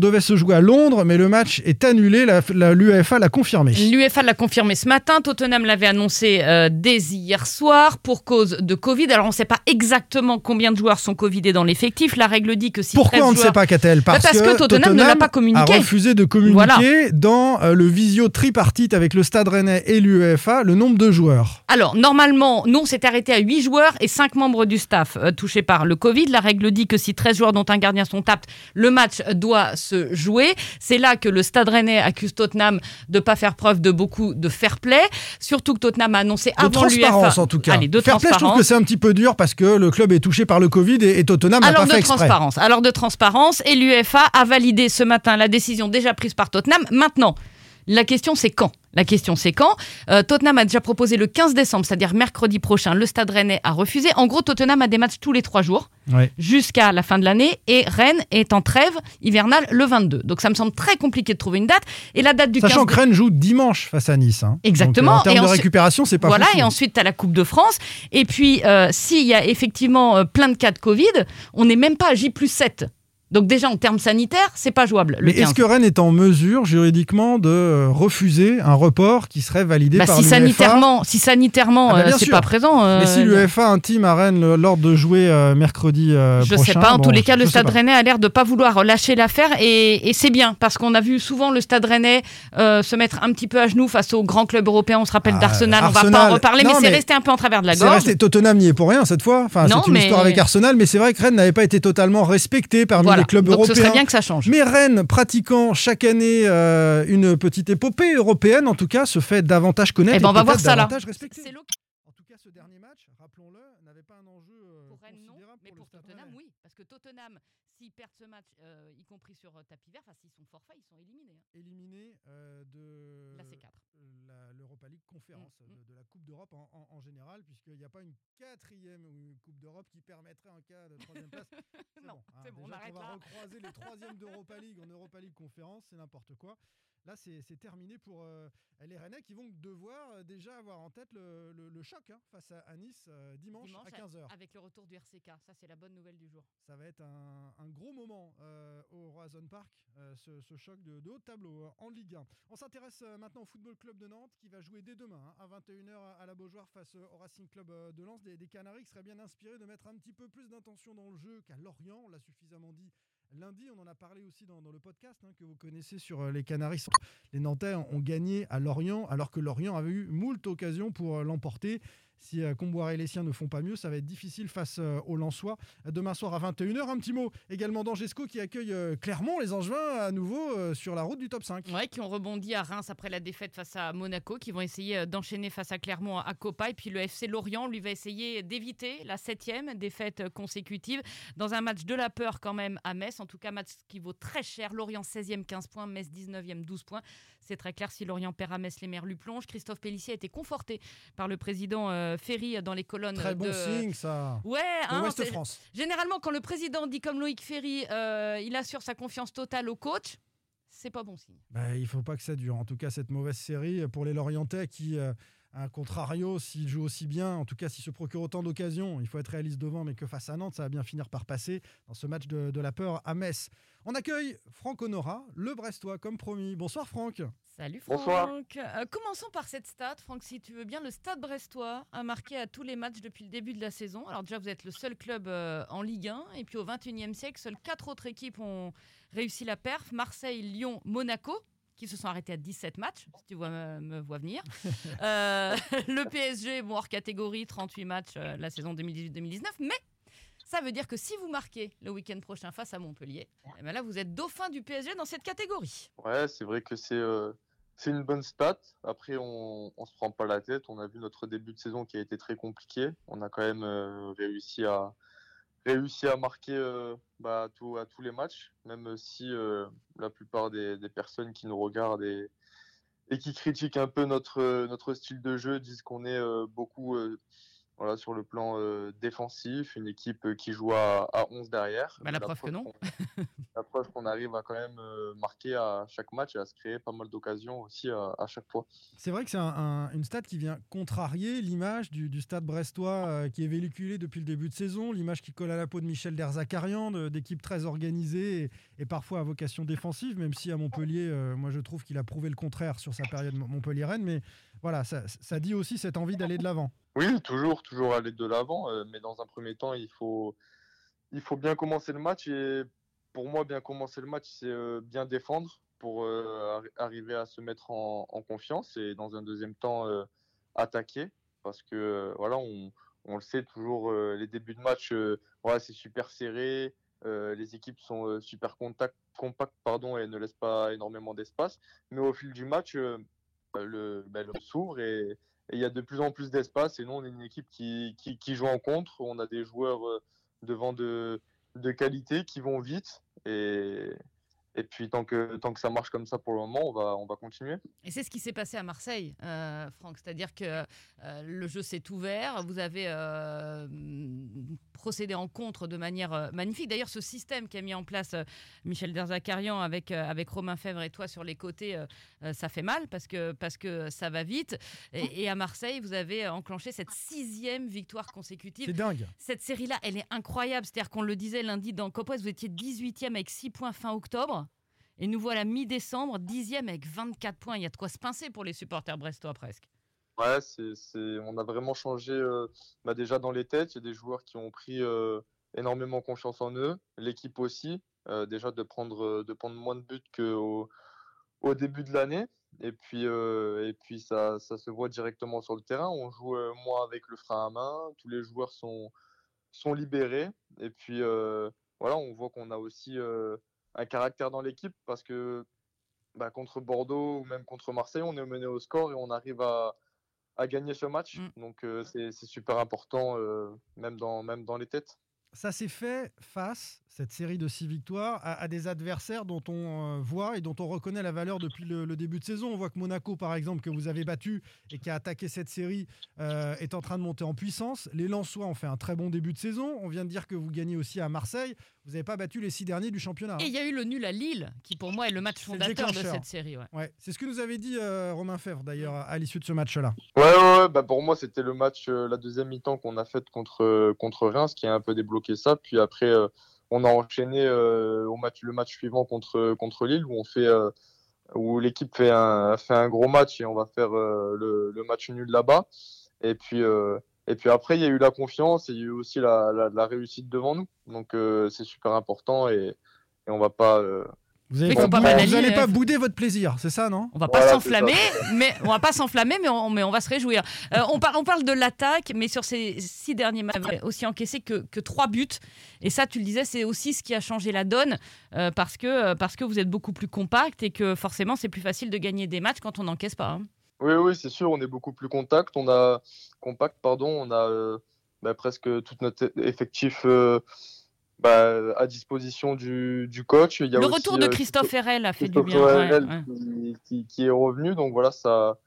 devait se jouer à Londres, mais le match est annulé. L'UEFA l'a confirmé. L'UEFA l'a confirmé ce matin. Tottenham l'avait annoncé euh, dès hier soir pour cause de Covid. Alors on ne sait pas exactement combien de joueurs sont Covidés dans l'effectif. La règle dit que si Pourquoi on ne sait pas, Catel? Bah, parce, que, Tottenham, ne l'a pas communiqué. a refusé de communiquer dans euh, le visio tripartite avec le Stade Rennais et l'UEFA le nombre de joueurs. Alors normalement, nous on s'est arrêté à 8 joueurs et 5 membres du staff euh, touchés par le Covid. La règle dit que si 13 joueurs dont un gardien sont aptes, le match doit se jouer. C'est là que le Stade Rennais accuse Tottenham de ne pas faire preuve de beaucoup de fair play. Surtout que Tottenham a annoncé avant. De transparence en tout cas. Allez, de fair play, je trouve que c'est un petit peu dur parce que le club est touché par le Covid et, Tottenham n'a pas fait exprès. transparence. Alors de transparence. Et l'UEFA a validé ce matin la décision déjà prise par Tottenham. Maintenant, la question c'est quand? La question, c'est quand? Euh, Tottenham a déjà proposé le 15 décembre, c'est-à-dire mercredi prochain. Le Stade Rennais a refusé. En gros, Tottenham a des matchs tous les trois jours jusqu'à la fin de l'année et Rennes est en trêve hivernale le 22. Donc ça me semble très compliqué de trouver une date. Et la date du Sachant que Rennes joue dimanche face à Nice. Hein. Exactement. en termes de récupération, c'est pas Voilà, et ensuite, tu as la Coupe de France. Et puis, euh, s'il y a effectivement euh, plein de cas de Covid, on n'est même pas à J plus 7. Donc déjà en termes sanitaires, c'est pas jouable. Mais est-ce que Rennes est en mesure juridiquement de euh, refuser un report qui serait validé bah, par si sanitairement, Si sanitairement, ah bah, euh, c'est pas présent. Euh, Mais si l'UEFA intime à Rennes l'ordre de jouer mercredi je prochain. Je sais pas. En tous les cas, le Stade Rennais a l'air de pas vouloir lâcher l'affaire et, c'est bien parce qu'on a vu souvent le Stade Rennais se mettre un petit peu à genoux face aux grands clubs européens. On se rappelle ah, d'Arsenal. On va pas en reparler, mais, c'est resté un peu en travers de la gorge. Resté, Tottenham n'y est pour rien cette fois. Enfin, c'est une histoire avec Arsenal, mais c'est vrai que Rennes n'avait pas été totalement respecté parmi les clubs européens que ça change. Mais Rennes, pratiquant chaque année euh, une petite épopée européenne, en tout cas, se fait davantage connaître. Et, eh ben on va voir ça là. Ce dernier match, rappelons-le, n'avait pas un enjeu euh, pour Rennes, non, mais pour, Tottenham, oui, parce que Tottenham, s'ils perdent ce match, euh, y compris sur tapis vert, enfin s'ils sont forfaits, ils sont éliminés. Hein. Éliminés de la C4 l'Europa League conférence mm, mm. de, la Coupe d'Europe en, général, puisqu'il n'y a pas une quatrième ou une Coupe d'Europe qui permettrait en cas de troisième place. non, c'est bon, hein, on, va recroiser les troisièmes d'Europa League en Europa League conférence, c'est n'importe quoi. Là, c'est terminé pour euh, les Rennais qui vont devoir euh, déjà avoir en tête le, choc hein, face à, Nice euh, dimanche, à 15h. Avec le retour du RCK, ça c'est la bonne nouvelle du jour. Ça va être un, gros moment au Roison Park, ce, choc de, haut tableau en Ligue 1. On s'intéresse maintenant au Football Club de Nantes qui va jouer dès demain hein, à 21h à la Beaujoire face au Racing Club de Lens. Des, des Canaries qui seraient bien inspirés de mettre un petit peu plus d'intention dans le jeu qu'à Lorient, on l'a suffisamment dit Lundi, on en a parlé aussi dans, le podcast hein, que vous connaissez sur euh, les Canaries. Les Nantais ont gagné à Lorient alors que Lorient avait eu moult occasions pour euh, l'emporter. Si euh, Comboiré et les siens ne font pas mieux, ça va être difficile face euh, aux Lensois. Demain soir à 21h, un petit mot également d'Angesco qui accueille euh, Clermont, les Angevins, à nouveau sur la route du top 5. Ouais, qui ont rebondi à Reims après la défaite face à Monaco, qui vont essayer d'enchaîner face à Clermont à Copa. Et puis le FC Lorient, lui, va essayer d'éviter la septième défaite consécutive dans un match de la peur quand même à Metz. En tout cas, match qui vaut très cher. Lorient 16e, 15 points, Metz 19e, 12 points. C'est très clair, si Lorient perd à Metz, les lui plongent. Christophe Pellissier a été conforté par le président Ferry dans les colonnes. Très bon signe, ça. Ouais, hein, France. Généralement, quand le président dit comme Loïc Ferry, euh, il assure sa confiance totale au coach, c'est pas bon signe. Bah, il faut pas que ça dure. En tout cas, cette mauvaise série pour les Lorientais qui. Euh, un contrario, s'il joue aussi bien, en tout cas s'il se procure autant d'occasions, il faut être réaliste devant, mais que face à Nantes, ça va bien finir par passer dans ce match de, la peur à Metz. On accueille Franck Honora, le Brestois, comme promis. Bonsoir Franck. Salut Franck. Euh, commençons par cette stat, Franck, si tu veux bien. Le Stade Brestois a marqué à tous les matchs depuis le début de la saison. Alors déjà, vous êtes le seul club euh, en Ligue 1, et puis au 21e siècle, seules quatre autres équipes ont réussi la perf Marseille, Lyon, Monaco qui se sont arrêtés à 17 matchs, si tu vois, me, vois venir. Euh, le PSG, bon, hors catégorie, 38 matchs euh, la saison 2018-2019, mais ça veut dire que si vous marquez le week-end prochain face à Montpellier, eh ben là, vous êtes dauphin du PSG dans cette catégorie. Ouais, c'est vrai que c'est euh, c'est une bonne stat. Après, on ne se prend pas la tête. On a vu notre début de saison qui a été très compliqué. On a quand même réussi à réussi à marquer euh, bah, à, tous les matchs, même si euh, la plupart des, personnes qui nous regardent et, et, qui critiquent un peu notre, notre style de jeu disent qu'on est euh, beaucoup, voilà, sur le plan euh, défensif, une équipe euh, qui joue à, à 11 derrière. Bah, la preuve que non. qu'on- la preuve qu'on arrive à quand même euh, marquer à chaque match et à se créer pas mal d'occasions aussi à, à chaque fois. C'est vrai que c'est un- un- une stat qui vient contrarier l'image du, du stade brestois euh, qui est véhiculé depuis le début de saison, l'image qui colle à la peau de Michel Derzakarian, de- d'équipe très organisée et, et parfois à vocation défensive, même si à Montpellier, euh, moi je trouve qu'il a prouvé le contraire sur sa période Montpellier-Rennes, mais voilà, ça, ça dit aussi cette envie d'aller de l'avant. Oui, toujours, toujours aller de l'avant, euh, mais dans un premier temps, il faut, il faut bien commencer le match et pour moi, bien commencer le match, c'est euh, bien défendre pour euh, arri- arriver à se mettre en, confiance et dans un deuxième temps, attaquer parce que voilà, on, le sait toujours, les débuts de match, voilà, c'est super serré, les équipes sont super compactes pardon, et ne laissent pas énormément d'espace, mais au fil du match, le, ben, s'ouvre et il y a de plus en plus d'espace. Et nous, on est une équipe qui, qui, joue en contre. On a des joueurs euh, devant de, de qualité qui vont vite. Et, et puis, tant que, tant que ça marche comme ça pour le moment, on va, on va continuer. Et c'est ce qui s'est passé à Marseille, euh, Franck. C'est-à-dire que euh, le jeu s'est ouvert, vous avez euh, procédé en contre de manière euh, magnifique. D'ailleurs, ce système qu'a mis en place euh, Michel Derzakarian avec, euh, avec Romain Fèvre et toi sur les côtés, ça fait mal parce que, parce que ça va vite. Et, et à Marseille, vous avez enclenché cette sixième victoire consécutive. C'est dingue. Cette série-là, elle est incroyable. C'est-à-dire qu'on le disait lundi dans Cop West, vous étiez 18e avec 6 points fin octobre. Et nous voilà mi-décembre, 10e avec 24 points. Il y a de quoi se pincer pour les supporters brestois presque. C'est, on a vraiment changé euh, bah, déjà dans les têtes. Il y a des joueurs qui ont pris euh, énormément confiance en eux. L'équipe aussi, euh, déjà de prendre, de prendre moins de buts qu'au au début de l'année. Et puis, et puis ça, ça se voit directement sur le terrain. On joue moins avec le frein à main. Tous les joueurs sont, sont libérés. Et puis, voilà, on voit qu'on a aussi un caractère dans l'équipe parce que bah, contre Bordeaux ou même contre Marseille, on est mené au score et on arrive à, à gagner ce match. Mm. Donc, euh, c'est super important, euh, même, dans, même dans les têtes. Ça s'est fait face, cette série de six victoires, à, à des adversaires dont on euh, voit et dont on reconnaît la valeur depuis le, le début de saison. On voit que Monaco, par exemple, que vous avez battu et qui a attaqué cette série, euh, est en train de monter en puissance. Les Lensois ont fait un très bon début de saison. On vient de dire que vous gagnez aussi à Marseille. Vous n'avez pas battu les six derniers du championnat. Et hein. il y a eu le nul à Lille, qui pour moi est le match le fondateur de cette série. ouais. Ouais, c'est ce que nous avait dit euh, Romain Fèvre d'ailleurs à l'issue de ce match-là. Ouais, ouais, ouais, bah pour moi, c'était le match, euh, la deuxième mi-temps qu'on a faite contre, euh, contre Reims qui a un peu débloqué ça. Puis après, euh, on a enchaîné euh, au match, le match suivant contre, contre Lille où on fait. euh, où l'équipe fait un, fait un gros match et on va faire euh, le, le match nul là-bas. Et puis, euh, et puis après, il y a eu la confiance et il y a eu aussi la, la, la réussite devant nous. Donc euh, c'est super important et, et on va pas. euh, Vous n'allez pas, pas hein. bouder votre plaisir, c'est ça, non? On va pas Voilà, s'enflammer, mais on va pas s'enflammer, mais on, mais on va se réjouir. Euh, on, par- on parle de l'attaque, mais sur ces six derniers matchs, vous avez aussi encaissé que, que trois buts. Et ça, tu le disais, c'est aussi ce qui a changé la donne, euh, parce que euh, parce que vous êtes beaucoup plus compact et que forcément, c'est plus facile de gagner des matchs quand on n'encaisse pas. hein. Oui, oui, c'est sûr, on est beaucoup plus contact. On a compact, pardon, on a euh, bah, presque tout notre effectif euh, bah, à disposition du, du coach. Il y a Le aussi, retour de euh, Christophe Herrel a fait du bien. ouais, Herrel ouais. Qui, qui- qui est revenu, donc voilà, ça,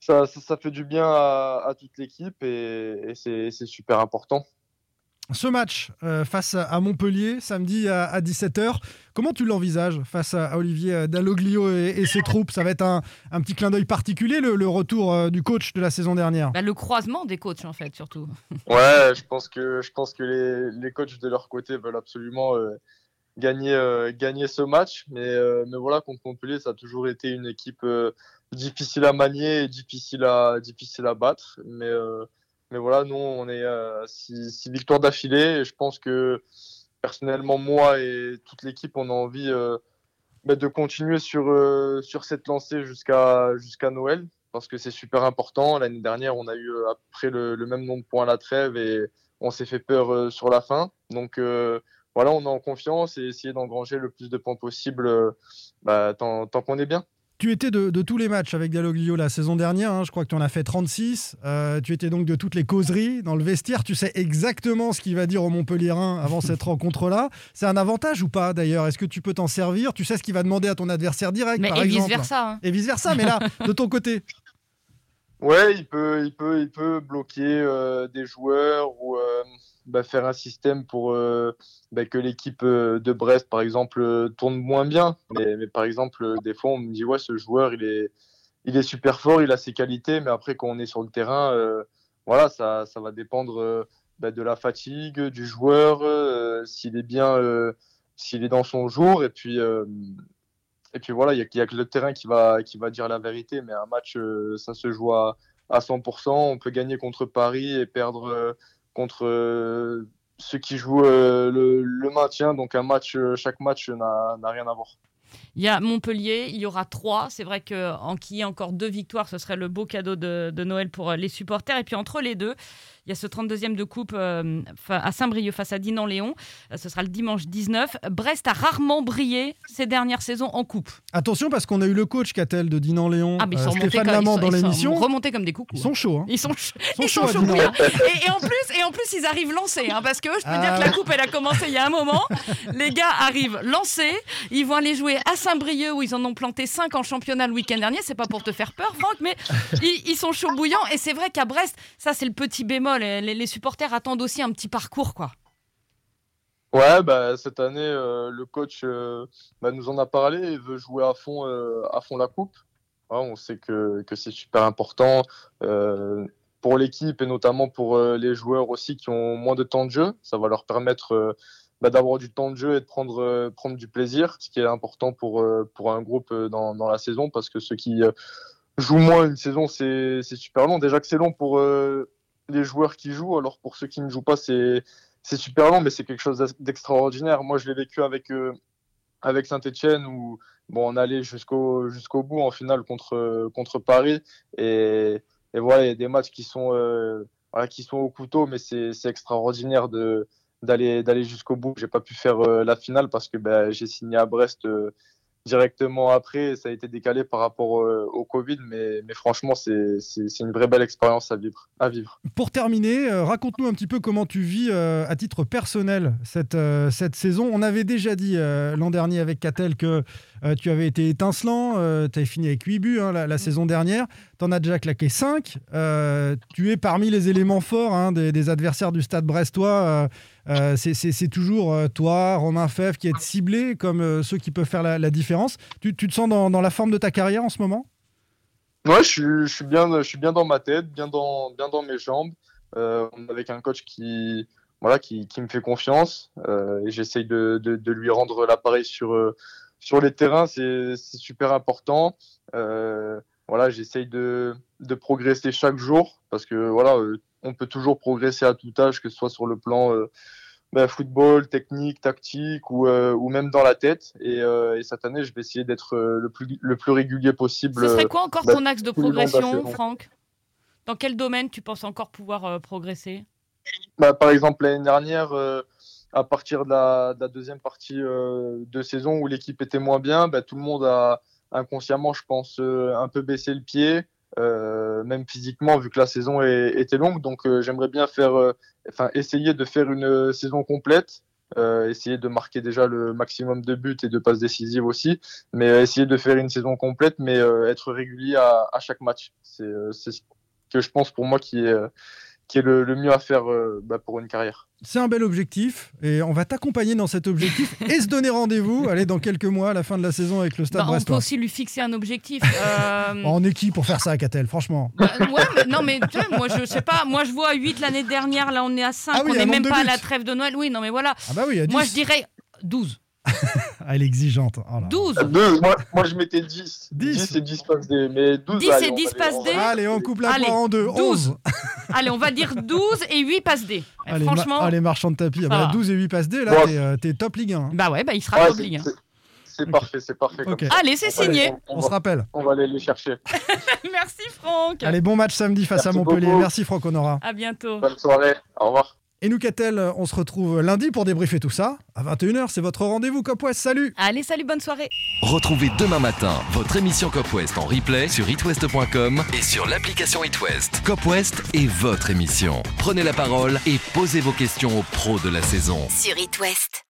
ça, ça, ça fait du bien à, à toute l'équipe et, c'est super important. Ce match euh, face à- Montpellier, samedi à, à 17h, comment tu l'envisages face à, à Olivier Dalloglio et, et ses troupes? Ça va être un, un petit clin d'œil particulier, le, le retour euh, du coach de la saison dernière. Bah, le croisement des coachs, en fait, surtout. Ouais, je pense que, je pense que les, les coachs de leur côté veulent absolument euh, gagner, euh, gagner ce match. Mais, euh, mais voilà, contre Montpellier, ça a toujours été une équipe euh, difficile à manier et difficile à, difficile à battre. Mais, euh, mais voilà, nous, on est euh, six, six victoires d'affilée. Et je pense que personnellement, moi et toute l'équipe, on a envie euh, bah, de continuer sur, euh, sur cette lancée jusqu'à Noël parce que c'est super important. L'année dernière, on a eu euh, à peu près le, le même nombre de points à la trêve et on s'est fait peur euh, sur la fin. Donc euh, voilà, on est en confiance et essayer d'engranger le plus de points possible euh, bah, tant qu'on est bien. Tu étais de, de tous les matchs avec Dalloglio la saison dernière, hein, je crois que tu en as fait 36. Euh, tu étais donc de toutes les causeries dans le vestiaire. Tu sais exactement ce qu'il va dire au Montpellierin avant cette rencontre-là. C'est un avantage ou pas d'ailleurs? Est-ce que tu peux t'en servir? Tu sais ce qu'il va demander à ton adversaire direct, Mais par et exemple vice-versa. hein. Et vice-versa, mais là, de ton côté. Ouais, il peut, il peut, il peut bloquer euh, des joueurs ou euh, bah, faire un système pour euh, bah, que l'équipe euh, de Brest, par exemple, euh, tourne moins bien. Mais, par exemple, des fois, on me dit ouais, ce joueur, il est, il est super fort, il a ses qualités, mais après, quand on est sur le terrain, voilà, ça, ça va dépendre bah, de la fatigue du joueur, s'il est bien, s'il est dans son jour, et puis. et puis voilà, il n'y a, que le terrain qui va, qui va dire la vérité, mais un match, ça se joue à, à 100%. On peut gagner contre Paris et perdre contre euh, ceux qui jouent euh, le, maintien. Donc un match, euh, chaque match n'a rien à voir. Il y a Montpellier, il y aura trois. C'est vrai qu'en qu'il y ait encore deux victoires, ce serait le beau cadeau de, Noël pour les supporters. Et puis entre les deux, il y a ce 32e de coupe euh, à Saint-Brieuc face à Dinan-Léon. Euh, Ce sera le dimanche 19. Brest a rarement brillé ces dernières saisons en coupe. Attention parce qu'on a eu le coach Catel de Dinan-Léon, Ah, euh, Stéphane Lamant dans ils sont l'émission. remontés comme des coucous. Ils sont chauds. hein. Ils sont, ch- Ils sont ils chauds sont. Et, et en plus, et en plus, ils arrivent lancés, hein, parce que je peux Ah dire que la ouais. coupe, elle a commencé il y a un moment. Les gars arrivent lancés. Ils vont aller jouer à Saint-Brieuc où ils en ont planté 5 en championnat le week-end dernier. C'est pas pour te faire peur, Franck, mais ils, ils sont chauds bouillants. Et c'est vrai qu'à Brest, ça c'est le petit bémol. Et Les, supporters attendent aussi un petit parcours, quoi. Ouais, bah, cette année, euh, le coach euh, bah, nous en a parlé. Il veut jouer à fond, euh, à fond la coupe. Ouais, on sait que, que c'est super important pour l'équipe et notamment pour les joueurs aussi qui ont moins de temps de jeu. Ça va leur permettre bah, d'avoir du temps de jeu et de prendre, prendre du plaisir, ce qui est important pour, pour un groupe dans, dans la saison parce que ceux qui jouent moins une saison, c'est super long. Déjà que c'est long pour les joueurs qui jouent, alors pour ceux qui ne jouent pas, c'est super long, mais c'est quelque chose d'extraordinaire. Moi, je l'ai vécu avec, euh, avec Saint-Etienne où bon, on allait jusqu'au jusqu'au bout en finale contre, contre Paris. Et, et voilà, il y a des matchs qui sont, euh, voilà, qui sont au couteau, mais c'est extraordinaire d'aller jusqu'au bout. J'ai pas pu faire euh, la finale parce que ben, j'ai signé à Brest euh, directement après. Ça a été décalé par rapport euh, au Covid, mais, mais franchement, c'est c'est- c'est une vraie belle expérience à vivre. À vivre. Pour terminer, euh, raconte-nous un petit peu comment tu vis euh, à titre personnel cette, euh, cette saison. On avait déjà dit euh, l'an dernier avec Catel que euh, tu avais été étincelant, tu avais fini avec 8 buts hein, la, la saison dernière, tu en as déjà claqué 5. tu es parmi les éléments forts hein, des, des adversaires du stade brestois. Euh, c'est- toujours euh, toi, Romain Fèvre, qui êtes ciblés comme euh, ceux qui peuvent faire la, différence. Tu, te sens dans, la forme de ta carrière en ce moment? Ouais, je suis, bien, je suis bien dans ma tête, bien dans, mes jambes, avec un coach qui, voilà, qui, me fait confiance et j'essaye de, lui rendre l'appareil sur, les terrains, c'est, super important. Voilà, j'essaye de, de progresser chaque jour parce que voilà, on peut toujours progresser à tout âge, que ce soit sur le plan euh, ben, football, technique, tactique ou, euh, ou même dans la tête. Et, euh, et cette année, je vais essayer d'être le plus, le plus régulier possible. Ce serait quoi encore bah, ton axe de progression. Franck? Dans quel domaine tu penses encore pouvoir progresser? Bah, par exemple, l'année dernière, à partir de la, de la deuxième partie euh, de saison où l'équipe était moins bien, bah, tout le monde a inconsciemment, je pense, euh, un peu baissé le pied, euh, même physiquement, vu que la saison est- était longue. Donc, euh, j'aimerais bien faire, euh, enfin, essayer de faire une euh, saison complète. euh, essayer de marquer déjà le maximum de buts et de passes décisives aussi, mais euh, essayer de faire une saison complète, mais être régulier à, à chaque match. C'est ce que je pense pour moi qui est, qui est le, le mieux à faire euh, bah, pour une carrière. C'est un bel objectif et on va t'accompagner dans cet objectif et se donner rendez-vous, allez, dans quelques mois, à la fin de la saison avec le Stade Bah, On peut Brestois. aussi lui fixer un objectif. Euh, On est qui pour faire ça, Catel, franchement bah, ouais, mais, non, mais moi, je sais pas. Moi, je vois 8 l'année dernière. Là, on est à 5. Ah oui, on n'est même pas à la trêve de Noël. Oui, non, mais voilà. Ah bah oui, à 10. Moi, je dirais 12. Ah, elle est exigeante. Oh là. 12. 12, moi, moi je mettais 10. 10. 10 et 10 passes D. Mais 12, 10 allez, et on 10 va les- passes on va D. Allez, on coupe la Allez, en deux. 12. 11. Allez, on va dire 12 et 8 passes D. Allez, ma- Franchement, allez, marchand de tapis. Ah bah, va. 12 et 8 passes D, là, t'es, euh, t'es top Ligue 1. hein. bah ouais, bah, il sera Ouais, top c'est- Ligue. c'est- C'est Ok. parfait, c'est parfait. comme Ok. ça. Allez, c'est On signé. on On va- se rappelle. On va aller les chercher. Merci, Franck. Allez, bon match samedi face à Merci Montpellier. beaucoup. Merci Franck Honora. À bientôt. Bonne soirée. Au revoir. Et nous, Catel, on se retrouve lundi pour débriefer tout ça. À 21h, c'est votre rendez-vous Cop West. Salut Allez, salut, bonne soirée. Retrouvez demain matin votre émission Cop West en replay sur itwest.com et sur l'application itwest. Cop West est votre émission. Prenez la parole et posez vos questions aux pros de la saison. Sur It West.